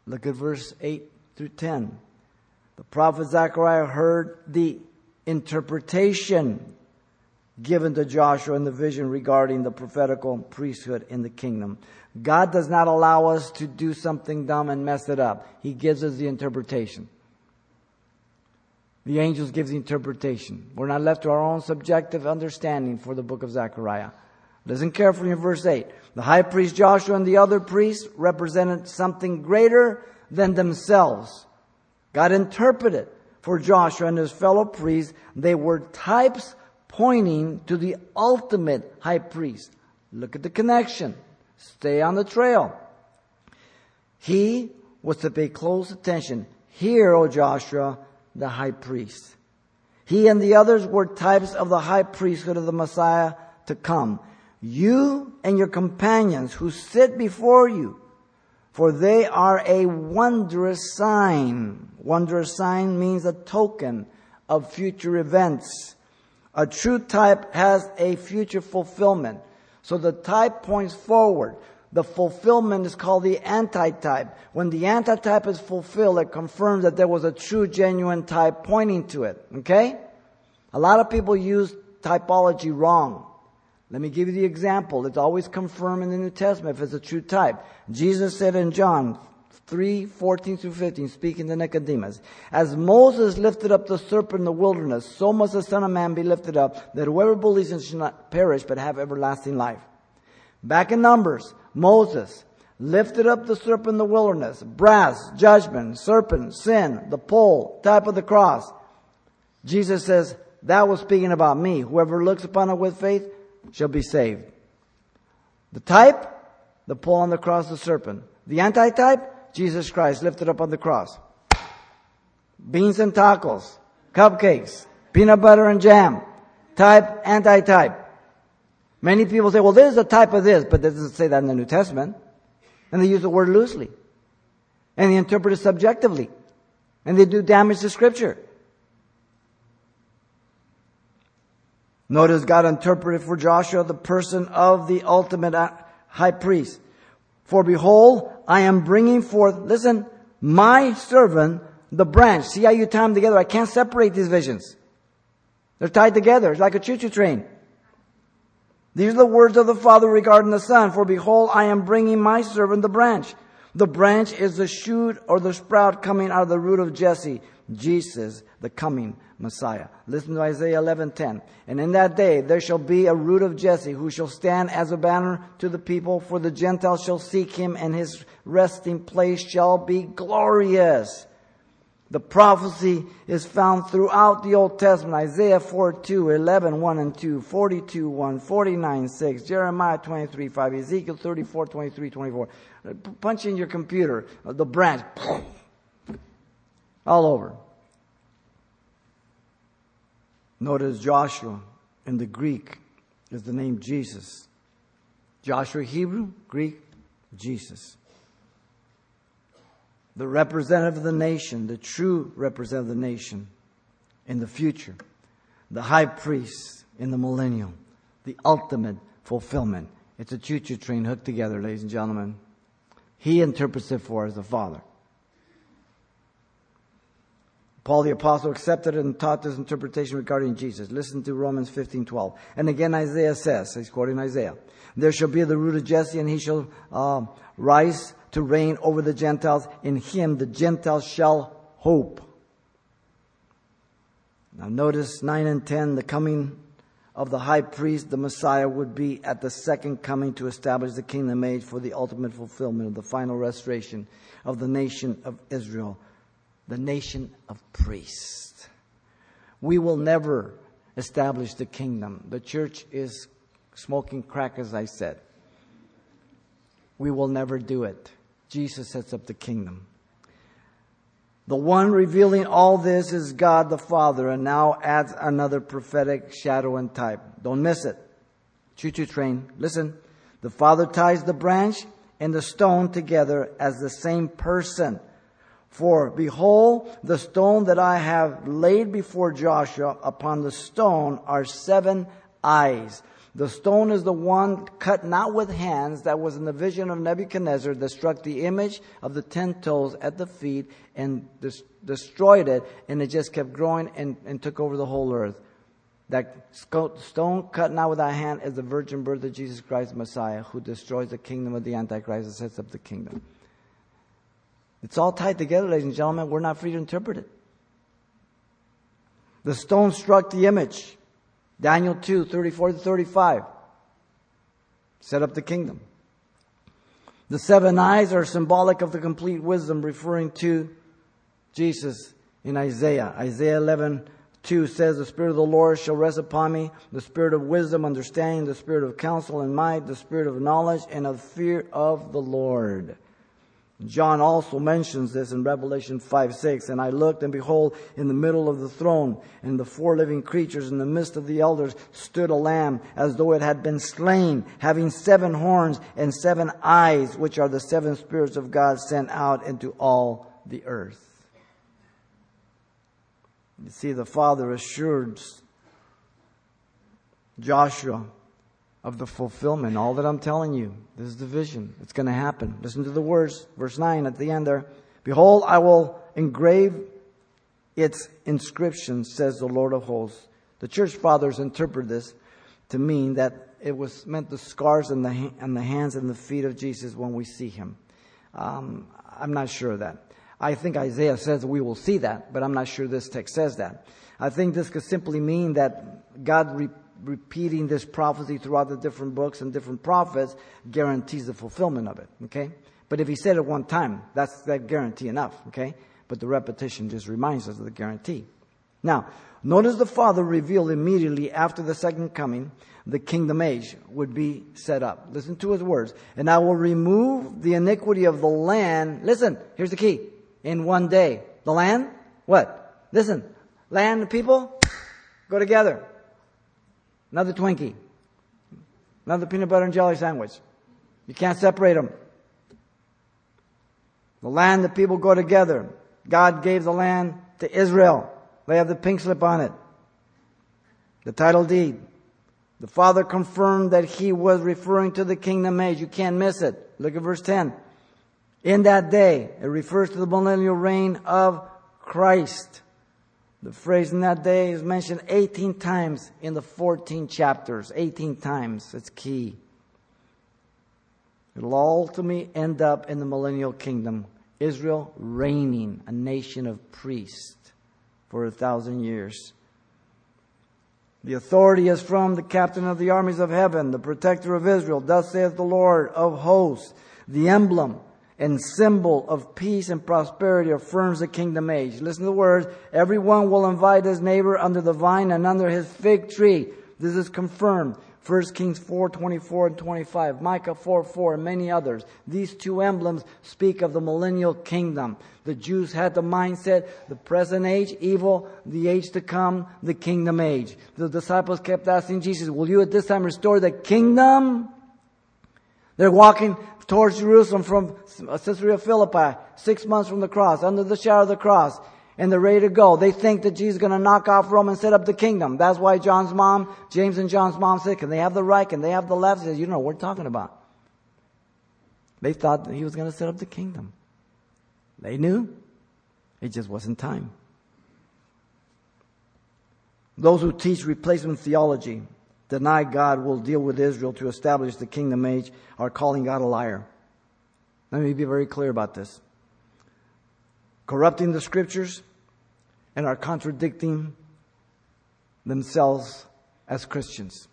look at verse 8 through 10. The prophet Zechariah heard the interpretation given to Joshua in the vision regarding the prophetical priesthood in the kingdom. God does not allow us to do something dumb and mess it up. He gives us the interpretation. The angels give the interpretation. We're not left to our own subjective understanding for the book of Zechariah. Listen carefully in verse 8. The high priest Joshua and the other priests represented something greater than themselves. God interpreted for Joshua and his fellow priests. They were types pointing to the ultimate high priest. Look at the connection. Stay on the trail. He was to pay close attention. Hear, O Joshua, the high priest. He and the others were types of the high priesthood of the Messiah to come. You and your companions who sit before you for they are a wondrous sign. Wondrous sign means a token of future events. A true type has a future fulfillment. So the type points forward. The fulfillment is called the antitype. When the antitype is fulfilled, it confirms that there was a true, genuine type pointing to it. Okay? A lot of people use typology wrong. Let me give you the example. It's always confirmed in the New Testament if it's a true type. Jesus said in John 3, 14 through 15, speaking to Nicodemus, As Moses lifted up the serpent in the wilderness, so must the Son of Man be lifted up, that whoever believes in Him shall not perish, but have everlasting life. Back in Numbers, Moses lifted up the serpent in the wilderness, brass, judgment, serpent, sin, the pole, type of the cross. Jesus says, that was speaking about me. Whoever looks upon it with faith shall be saved. The type, the pole on the cross, the serpent. The antitype, Jesus Christ lifted up on the cross. Beans and tacos, cupcakes, peanut butter and jam. Type, anti-type. Many people say, well, this is a type of this, but it doesn't say that in the New Testament. And they use the word loosely. And they interpret it subjectively. And they do damage to scripture. Notice God interpreted for Joshua the person of the ultimate high priest. For behold, I am bringing forth, listen, my servant, the branch. See how you tie them together? I can't separate these visions. They're tied together. It's like a choo-choo train. These are the words of the Father regarding the Son. For behold, I am bringing my servant the branch. The branch is the shoot or the sprout coming out of the root of Jesse. Jesus, the coming Messiah. Listen to Isaiah 11:10. And in that day there shall be a root of Jesse who shall stand as a banner to the people, for the Gentiles shall seek him, and his resting place shall be glorious. The prophecy is found throughout the Old Testament. Isaiah 4, 2, 11, 1 and 2, 42, 1, 49, 6, Jeremiah 23, 5, Ezekiel 34, 23, 24. Punch in your computer, uh, the branch, <laughs> all over. Notice Joshua in the Greek is the name Jesus. Joshua Hebrew, Greek, Jesus. The representative of the nation, the true representative of the nation in the future. The high priest in the millennium. The ultimate fulfillment. It's a choo-choo train hooked together, ladies and gentlemen. He interprets it for us, the Father. Paul the apostle accepted and taught this interpretation regarding Jesus. Listen to Romans 15, 12. And again Isaiah says, he's quoting Isaiah, there shall be the root of Jesse and he shall uh, rise to reign over the Gentiles. In him the Gentiles shall hope. Now notice 9 and 10, the coming of the high priest, the Messiah, would be at the second coming to establish the kingdom age for the ultimate fulfillment of the final restoration of the nation of Israel the nation of priests. We will never establish the kingdom. The church is smoking crack, as I said. We will never do it. Jesus sets up the kingdom. The one revealing all this is God the Father, and now adds another prophetic shadow and type. Don't miss it. Choo choo train. Listen. The Father ties the branch and the stone together as the same person. For behold, the stone that I have laid before Joshua, upon the stone are seven eyes. The stone is the one cut not with hands that was in the vision of Nebuchadnezzar that struck the image of the ten toes at the feet and des- destroyed it, and it just kept growing and, and took over the whole earth. That stone cut not with a hand is the virgin birth of Jesus Christ, Messiah, who destroys the kingdom of the Antichrist and sets up the kingdom. It's all tied together, ladies and gentlemen. We're not free to interpret it. The stone struck the image. Daniel 2, 34 to 35. Set up the kingdom. The seven eyes are symbolic of the complete wisdom, referring to Jesus in Isaiah. Isaiah 11, 2 says, The Spirit of the Lord shall rest upon me, the Spirit of wisdom, understanding, the Spirit of counsel and might, the Spirit of knowledge and of fear of the Lord. John also mentions this in Revelation 5 6. And I looked, and behold, in the middle of the throne, and the four living creatures in the midst of the elders, stood a lamb as though it had been slain, having seven horns and seven eyes, which are the seven spirits of God sent out into all the earth. You see, the Father assured Joshua of the fulfillment. All that I'm telling you, this is the vision. It's going to happen. Listen to the words, verse 9 at the end there. Behold, I will engrave its inscription, says the Lord of hosts. The church fathers interpret this to mean that it was meant the scars on the, on the hands and the feet of Jesus when we see him. Um, I'm not sure of that. I think Isaiah says we will see that, but I'm not sure this text says that. I think this could simply mean that God re- repeating this prophecy throughout the different books and different prophets guarantees the fulfillment of it. Okay? But if he said it one time, that's that guarantee enough. Okay? But the repetition just reminds us of the guarantee. Now, notice the Father revealed immediately after the second coming the kingdom age would be set up. Listen to his words. And I will remove the iniquity of the land. Listen, here's the key. In one day. The land? What? Listen. Land and people go together. Another Twinkie. Another peanut butter and jelly sandwich. You can't separate them. The land, the people go together. God gave the land to Israel. They have the pink slip on it. The title deed. The Father confirmed that He was referring to the kingdom age. You can't miss it. Look at verse 10. In that day, it refers to the millennial reign of Christ. The phrase in that day is mentioned 18 times in the 14 chapters. 18 times. It's key. It'll ultimately end up in the millennial kingdom. Israel reigning, a nation of priests for a thousand years. The authority is from the captain of the armies of heaven, the protector of Israel. Thus saith the Lord of hosts. The emblem and symbol of peace and prosperity affirms the kingdom age. Listen to the words. Everyone will invite his neighbor under the vine and under his fig tree. This is confirmed. 1 Kings 4, 24 and 25, Micah 4, 4, and many others. These two emblems speak of the millennial kingdom. The Jews had the mindset, the present age, evil, the age to come, the kingdom age. The disciples kept asking Jesus, will you at this time restore the kingdom? They're walking towards Jerusalem from Caesarea Philippi, six months from the cross, under the shadow of the cross, and they're ready to go. They think that Jesus is going to knock off Rome and set up the kingdom. That's why John's mom, James and John's mom said, can they have the right? Can they have the left? He says, you know what we're talking about. They thought that he was going to set up the kingdom. They knew. It just wasn't time. Those who teach replacement theology deny God will deal with Israel to establish the kingdom age are calling God a liar. Let me be very clear about this. Corrupting the scriptures and are contradicting themselves as Christians.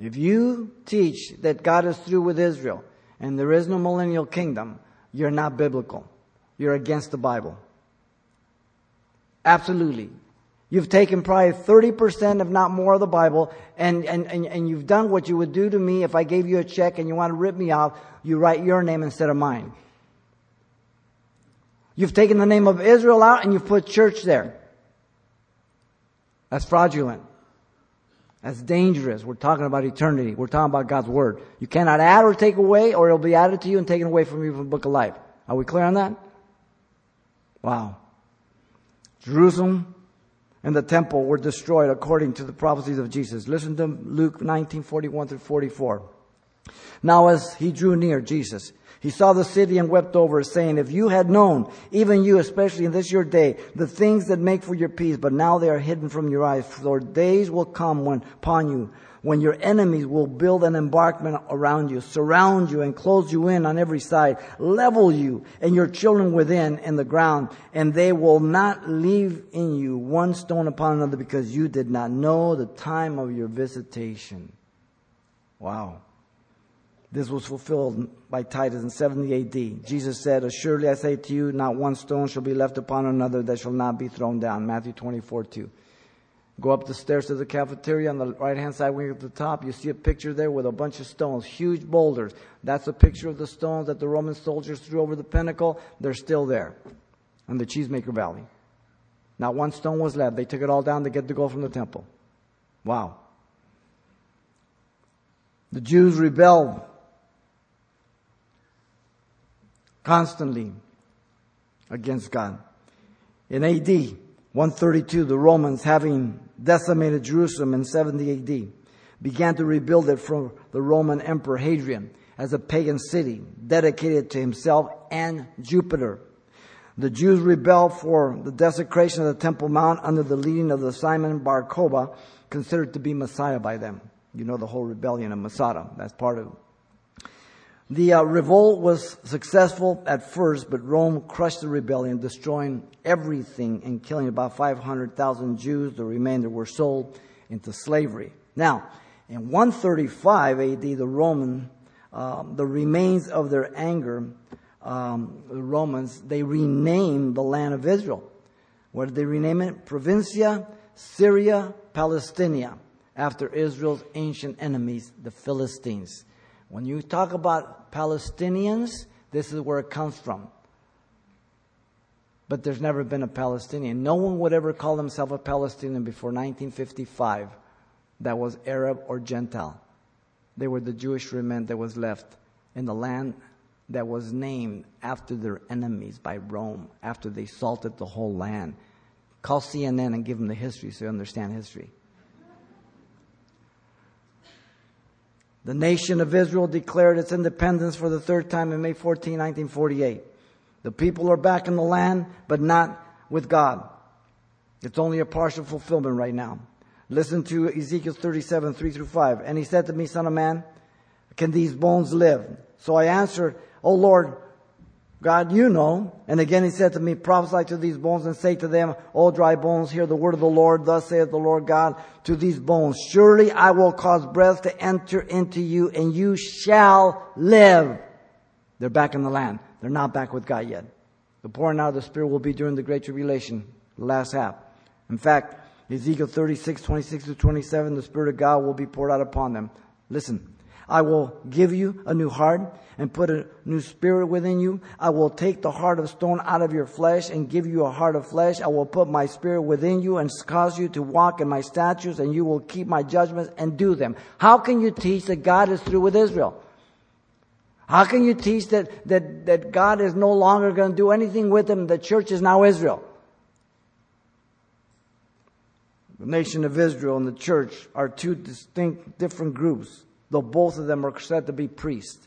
If you teach that God is through with Israel and there is no millennial kingdom, you're not biblical. You're against the Bible. Absolutely. You've taken probably 30% if not more of the Bible and, and, and, and you've done what you would do to me if I gave you a check and you want to rip me off, you write your name instead of mine. You've taken the name of Israel out and you've put church there. That's fraudulent. That's dangerous. We're talking about eternity. We're talking about God's Word. You cannot add or take away or it'll be added to you and taken away from you from the book of life. Are we clear on that? Wow. Jerusalem and the temple were destroyed according to the prophecies of Jesus. Listen to Luke 19, 41 through 44. Now as he drew near, Jesus, he saw the city and wept over it, saying, If you had known, even you, especially in this your day, the things that make for your peace, but now they are hidden from your eyes, for days will come when upon you when your enemies will build an embankment around you, surround you and close you in on every side, level you and your children within in the ground, and they will not leave in you one stone upon another because you did not know the time of your visitation. Wow. This was fulfilled by Titus in 70 AD. Jesus said, Assuredly I say to you, not one stone shall be left upon another that shall not be thrown down. Matthew 24, 2. Go up the stairs to the cafeteria on the right hand side wing at the top. You see a picture there with a bunch of stones, huge boulders. That's a picture of the stones that the Roman soldiers threw over the pinnacle. They're still there in the Cheesemaker Valley. Not one stone was left. They took it all down to get the gold from the temple. Wow. The Jews rebelled constantly against God. In AD 132, the Romans, having decimated Jerusalem in 70 AD, began to rebuild it from the Roman Emperor Hadrian as a pagan city dedicated to himself and Jupiter. The Jews rebelled for the desecration of the Temple Mount under the leading of the Simon Bar Kokhba, considered to be Messiah by them. You know the whole rebellion of Masada. That's part of. The uh, revolt was successful at first, but Rome crushed the rebellion, destroying everything and killing about 500,000 Jews. The remainder were sold into slavery. Now, in 135 AD, the Roman, um, the remains of their anger, um, the Romans, they renamed the land of Israel. What did they rename it? Provincia Syria Palestina, after Israel's ancient enemies, the Philistines. When you talk about Palestinians, this is where it comes from. But there's never been a Palestinian. No one would ever call themselves a Palestinian before 1955 that was Arab or Gentile. They were the Jewish remnant that was left in the land that was named after their enemies by Rome after they salted the whole land. Call CNN and give them the history so you understand history. The nation of Israel declared its independence for the third time in May 14, 1948. The people are back in the land, but not with God. It's only a partial fulfillment right now. Listen to Ezekiel 37, 3 through 5. And he said to me, Son of man, can these bones live? So I answered, O Lord, God, you know. And again he said to me, prophesy to these bones and say to them, O dry bones, hear the word of the Lord. Thus saith the Lord God to these bones, surely I will cause breath to enter into you and you shall live. They're back in the land. They're not back with God yet. The pouring out of the Spirit will be during the Great Tribulation, the last half. In fact, Ezekiel 36, 26 to 27, the Spirit of God will be poured out upon them. Listen, I will give you a new heart and put a new spirit within you. I will take the heart of stone out of your flesh and give you a heart of flesh. I will put my spirit within you and cause you to walk in my statutes and you will keep my judgments and do them. How can you teach that God is through with Israel? How can you teach that, that, that God is no longer going to do anything with them? The church is now Israel. The nation of Israel and the church are two distinct, different groups though both of them are said to be priests.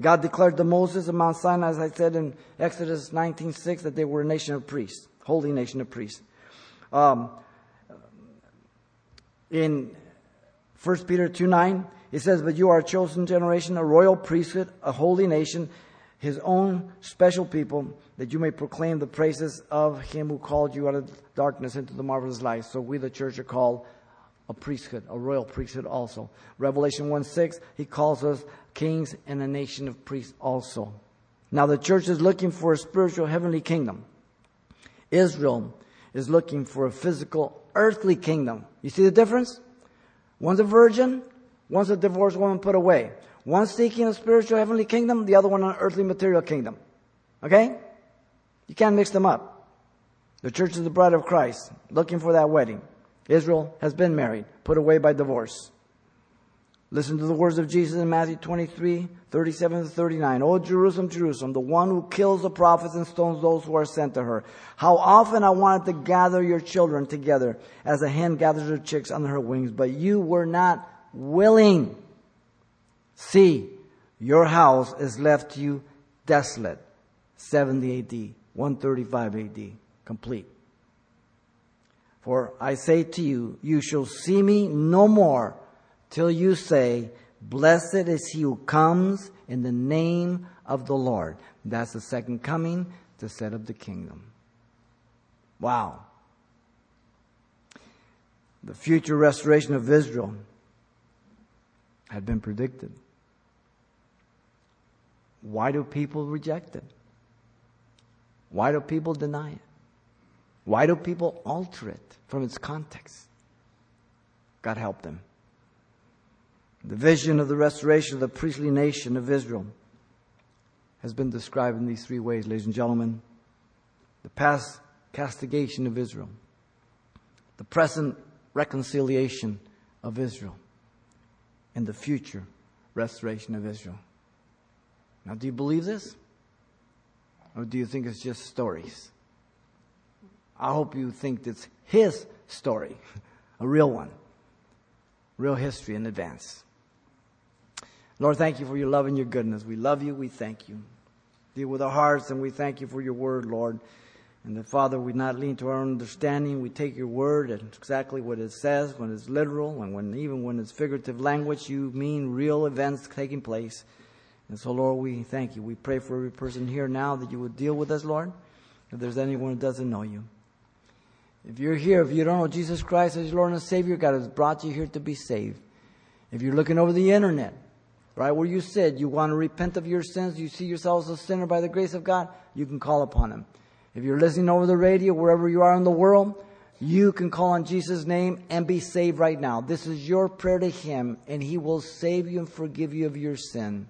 God declared to Moses at Mount Sinai, as I said in Exodus 19.6, that they were a nation of priests, holy nation of priests. Um, in 1 Peter 2.9, it says, But you are a chosen generation, a royal priesthood, a holy nation, his own special people, that you may proclaim the praises of him who called you out of darkness into the marvelous light. So we, the church, are called a priesthood, a royal priesthood also. Revelation 1 6, he calls us kings and a nation of priests also. Now the church is looking for a spiritual heavenly kingdom. Israel is looking for a physical earthly kingdom. You see the difference? One's a virgin, one's a divorced woman put away. One seeking a spiritual heavenly kingdom, the other one an earthly material kingdom. Okay? You can't mix them up. The church is the bride of Christ, looking for that wedding. Israel has been married, put away by divorce. Listen to the words of Jesus in Matthew 23, 37 to 39. Oh, Jerusalem, Jerusalem, the one who kills the prophets and stones those who are sent to her. How often I wanted to gather your children together as a hen gathers her chicks under her wings, but you were not willing. See, your house is left to you desolate. 70 AD, 135 AD, complete. For I say to you, you shall see me no more till you say, Blessed is he who comes in the name of the Lord. That's the second coming to set up the kingdom. Wow. The future restoration of Israel had been predicted. Why do people reject it? Why do people deny it? Why do people alter it from its context? God help them. The vision of the restoration of the priestly nation of Israel has been described in these three ways, ladies and gentlemen. The past castigation of Israel, the present reconciliation of Israel, and the future restoration of Israel. Now, do you believe this? Or do you think it's just stories? I hope you think it's his story, a real one, real history in advance. Lord, thank you for your love and your goodness. We love you. We thank you. Deal with our hearts, and we thank you for your word, Lord. And that, Father, we not lean to our understanding. We take your word and exactly what it says, when it's literal, and when even when it's figurative language, you mean real events taking place. And so, Lord, we thank you. We pray for every person here now that you would deal with us, Lord. If there's anyone who doesn't know you. If you're here, if you don't know Jesus Christ as your Lord and Savior, God has brought you here to be saved. If you're looking over the internet, right where you sit, you want to repent of your sins, you see yourself as a sinner by the grace of God, you can call upon Him. If you're listening over the radio, wherever you are in the world, you can call on Jesus' name and be saved right now. This is your prayer to Him, and He will save you and forgive you of your sin.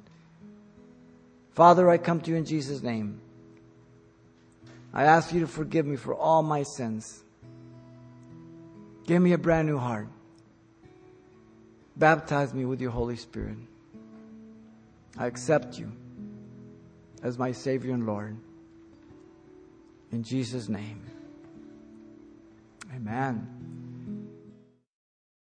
Father, I come to you in Jesus' name. I ask you to forgive me for all my sins. Give me a brand new heart. Baptize me with your Holy Spirit. I accept you as my Savior and Lord. In Jesus' name. Amen.